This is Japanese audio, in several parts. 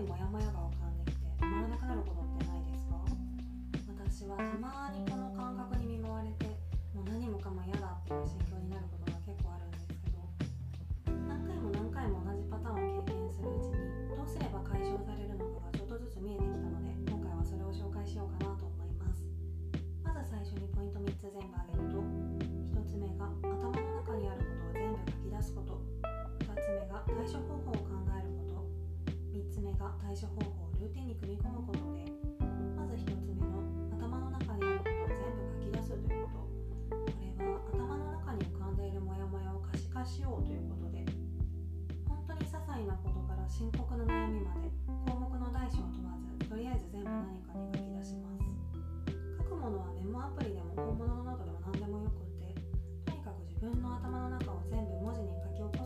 にモヤモヤが浮かんできて止まらなくなることってないですか？私はたまにつ目が対処方法をルーティンに組み込むことでまず1つ目の頭の中にあることを全部書き出すということ。これは頭の中に浮かんでいるモヤモヤを可視化しようということで本当に些細なことから深刻な悩みまで項目の大小問わずとりあえず全部何かに書き出します。書くものはメモアプリでも本物のノートでも何でもよくてとにかく自分の頭の中を全部文字に書き起こ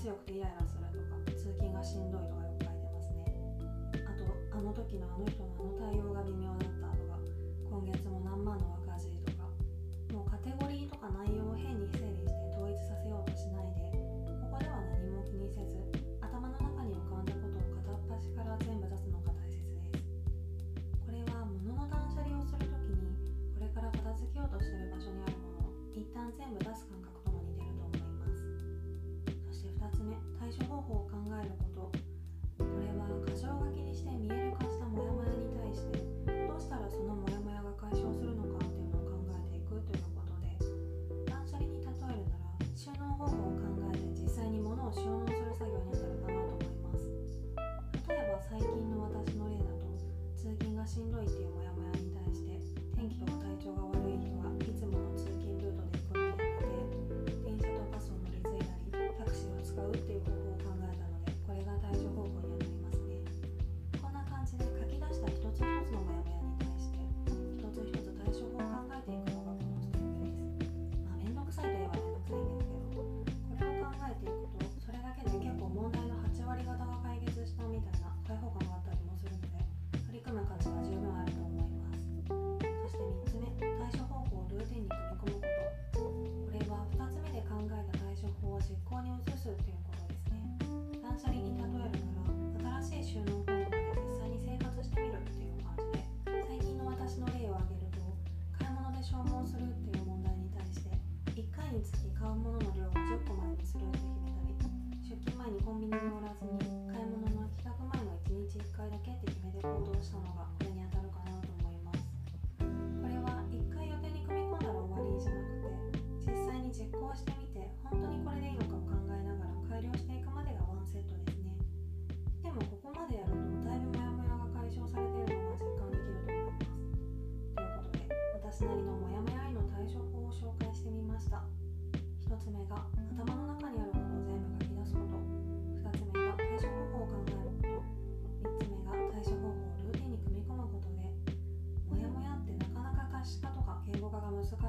強くてイライラするとか通勤がしんどいとかよく書いてますね。あとあの時のあの人のあの対応が微妙だったとか今月も何万の赤字とかもうカテゴリーとか内容を変に整理して統一させようとしないでここでは何も気にせず頭の中に浮かんだことを片っ端から全部出すのが大切です。これは物の断捨離をするときにこれから片付けようとしてる場所にあるものを一旦全部出す感覚と方を考えること。実行に移すということですね。断捨離に例えるなら新しい収納方法で実際に生活してみるっていう感じで最近の私の例を挙げると買い物で消耗するっていう問題に対して1回につき買うものの量を10個までにするって決めたり出勤前にコンビニに寄らずに買い物の帰宅前の1日1回だけって決めて行動したのがこれ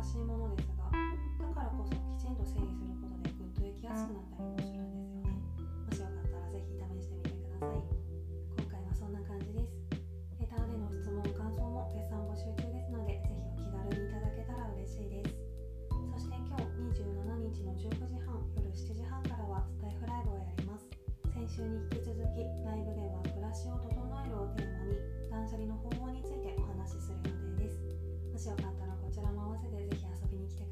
化引き続きライブでは暮らしを整えるをテーマに断捨離の方法についてお話しする予定です。もしよかったらこちらも合わせてぜひ遊びに来てください。